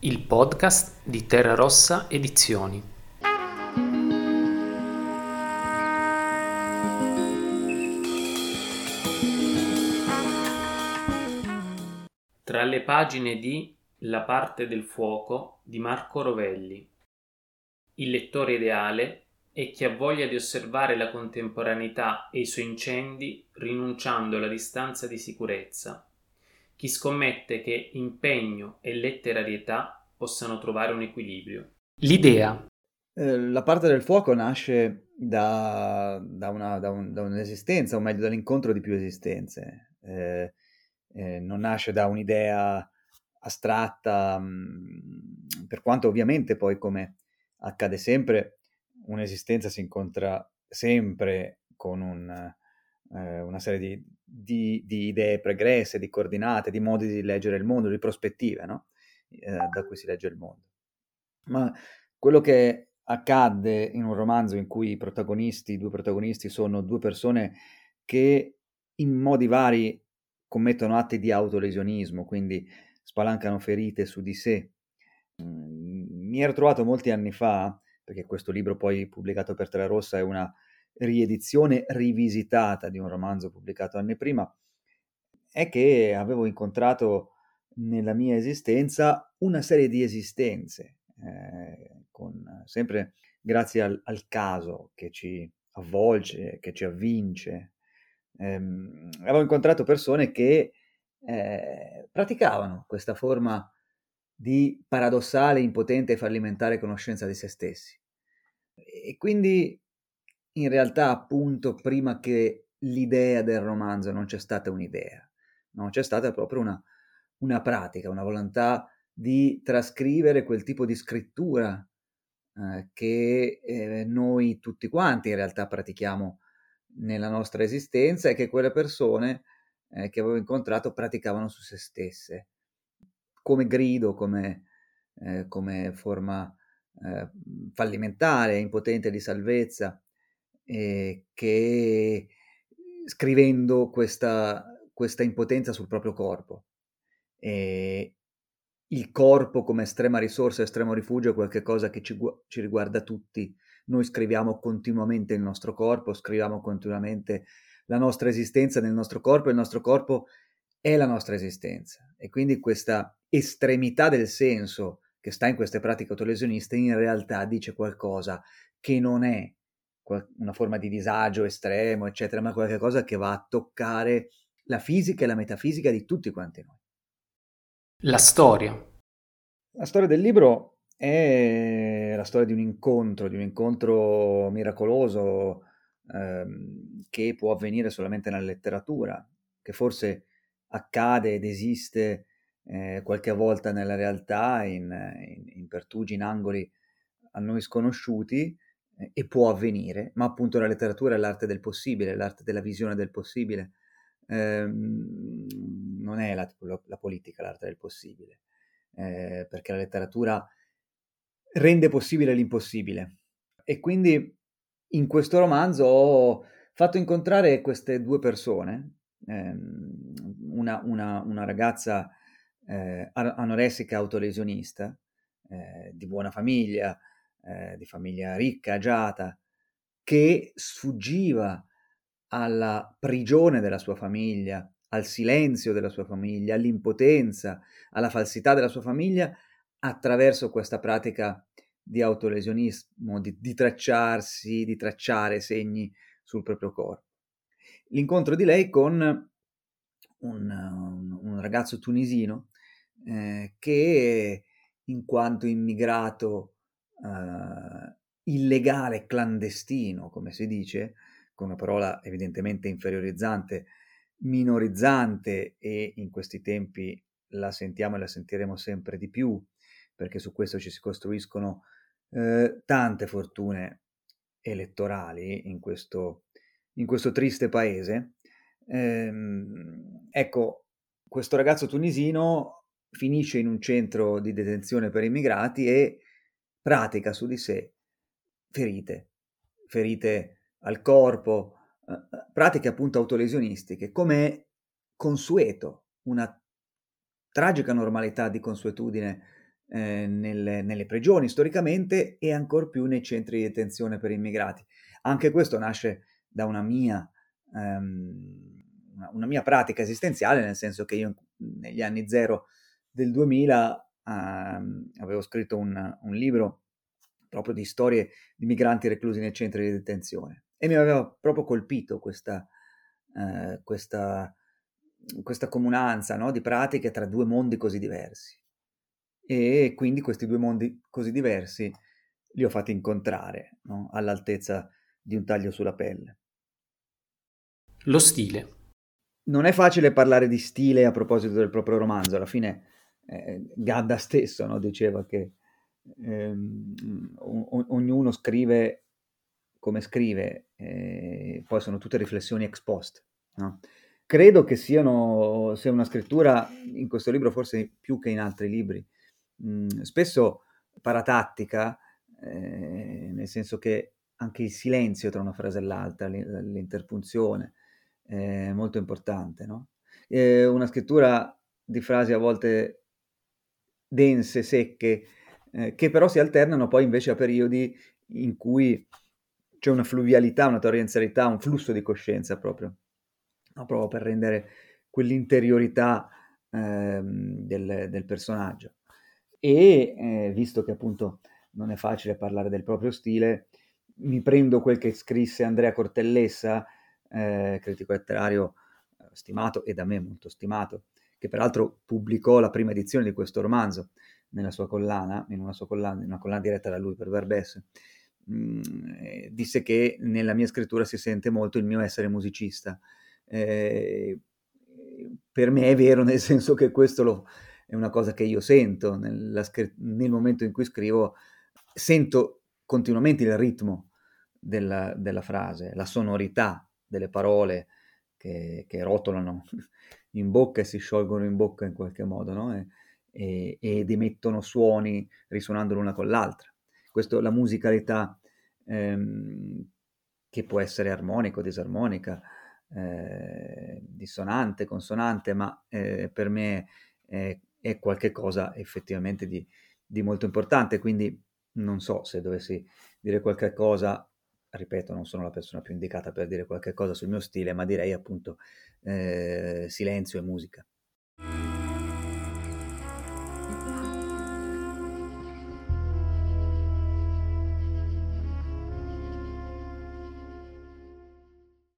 il podcast di Terra Rossa Edizioni. Tra le pagine di La parte del fuoco di Marco Rovelli. Il lettore ideale è chi ha voglia di osservare la contemporaneità e i suoi incendi rinunciando alla distanza di sicurezza chi scommette che impegno e letterarietà possano trovare un equilibrio. L'idea. Eh, la parte del fuoco nasce da, da, una, da, un, da, un'esistenza, o meglio dall'incontro di più esistenze. Eh, eh, non nasce da un'idea astratta, mh, mm, per quanto ovviamente poi, come accade sempre, un'esistenza si incontra sempre con un, eh, una serie di, di, di, idee pregresse, di coordinate, di modi di leggere il mondo, di prospettive no? eh, da cui si legge il mondo. Ma quello che accadde in un romanzo in cui i protagonisti, i due protagonisti sono due persone che in modi vari commettono atti di autolesionismo, quindi spalancano ferite su di sé. Mm, mi ero trovato molti anni fa, perché questo libro poi pubblicato per Terra Rossa è una riedizione rivisitata di un romanzo pubblicato anni prima, è che avevo incontrato nella mia esistenza una serie di esistenze, eh, con, sempre grazie al, al, caso che ci avvolge, che ci avvince. Eh, avevo incontrato persone che eh, praticavano questa forma di paradossale, impotente e fallimentare conoscenza di se stessi. E quindi in realtà appunto prima che l'idea del romanzo non c'è stata un'idea, no? c'è stata proprio una, una pratica, una volontà di trascrivere quel tipo di scrittura eh, che eh, noi tutti quanti in realtà pratichiamo nella nostra esistenza e che quelle persone eh, che avevo incontrato praticavano su se stesse, come grido, come, eh, come forma eh, fallimentare, impotente di salvezza eh, che scrivendo questa, questa, impotenza sul proprio corpo. E il corpo come estrema risorsa, estremo rifugio è qualcosa che ci, ci riguarda tutti. Noi scriviamo continuamente il nostro corpo, scriviamo continuamente la nostra esistenza nel nostro corpo e il nostro corpo è la nostra esistenza. E quindi questa estremità del senso che sta in queste pratiche autolesioniste in realtà dice qualcosa che non è una forma di disagio estremo, eccetera, ma qualcosa che va a toccare la fisica e la metafisica di tutti quanti noi. La storia. La storia del libro è la storia di un incontro, di un incontro miracoloso ehm, che può avvenire solamente nella letteratura, che forse accade ed esiste eh, qualche volta nella realtà, in, in, in pertugi, in angoli a noi sconosciuti, e può avvenire, ma appunto la letteratura è l'arte del possibile, l'arte della visione del possibile. Eh, non è la, la, politica l'arte del possibile, eh, perché la letteratura rende possibile l'impossibile. E quindi in questo romanzo ho fatto incontrare queste due persone, ehm, una, una, una, ragazza eh, anoressica autolesionista, eh, di buona famiglia, eh, di famiglia ricca, agiata, che sfuggiva alla prigione della sua famiglia, al silenzio della sua famiglia, all'impotenza, alla falsità della sua famiglia attraverso questa pratica di autolesionismo, di, di tracciarsi, di tracciare segni sul proprio corpo. L'incontro di lei con un, un, un ragazzo tunisino eh, che in quanto immigrato uh, illegale, clandestino, come si dice, con una parola evidentemente inferiorizzante, minorizzante e in questi tempi la sentiamo e la sentiremo sempre di più, perché su questo ci si costruiscono eh, tante fortune elettorali in questo, in questo triste paese. Ehm, ecco, questo ragazzo tunisino finisce in un centro di detenzione per immigrati e pratica su di sé ferite, ferite al corpo, eh, eh, pratiche appunto autolesionistiche, come consueto, una tragica normalità di consuetudine eh, nelle, nelle, prigioni storicamente e ancor più nei centri di detenzione per immigrati. Anche questo nasce da una mia, una, una mia pratica esistenziale, nel senso che io negli anni zero del 2000 um, avevo scritto un, un libro proprio di storie di migranti reclusi nei centri di detenzione e mi aveva proprio colpito questa, eh, questa, questa comunanza no, di pratiche tra due mondi così diversi. E quindi questi due mondi così diversi li ho fatti incontrare no, all'altezza di un taglio sulla pelle. Lo stile. Non è facile parlare di stile a proposito del proprio romanzo, alla fine eh, Gadda stesso no, diceva che ehm, o- ognuno scrive come scrive, eh, poi sono tutte riflessioni ex post. No? Credo che siano, sia una scrittura in questo libro forse più che in altri libri, mh, spesso paratattica, eh, nel senso che anche il silenzio tra una frase e l'altra, l'interpunzione, è molto importante. No? È una scrittura di frasi a volte dense, secche, eh, che però si alternano poi invece a periodi in cui c'è una fluvialità, una torrenzialità, un flusso di coscienza proprio, no? proprio per rendere quell'interiorità eh, del, del, personaggio. E eh, visto che appunto non è facile parlare del proprio stile, mi prendo quel che scrisse Andrea Cortellessa, eh, critico letterario eh, stimato e da me molto stimato, che peraltro pubblicò la prima edizione di questo romanzo nella sua collana, in una sua collana, in una collana diretta da lui per Verbesse, mh, eh, disse che nella mia scrittura si sente molto il mio essere musicista. Eh, per me è vero nel senso che questo lo, è una cosa che io sento nella, nel momento in cui scrivo, sento continuamente il ritmo della, della frase, la sonorità delle parole che, che, rotolano in bocca e si sciolgono in bocca in qualche modo, no? e, e, ed emettono suoni risuonando l'una con l'altra. Questo, la musicalità ehm, che può essere armonica o disarmonica, eh, dissonante, consonante, ma eh, per me è, è qualcosa effettivamente di, di, molto importante, quindi non so se dovessi dire qualche cosa, ripeto, non sono la persona più indicata per dire qualche cosa sul mio stile, ma direi appunto eh, silenzio e musica.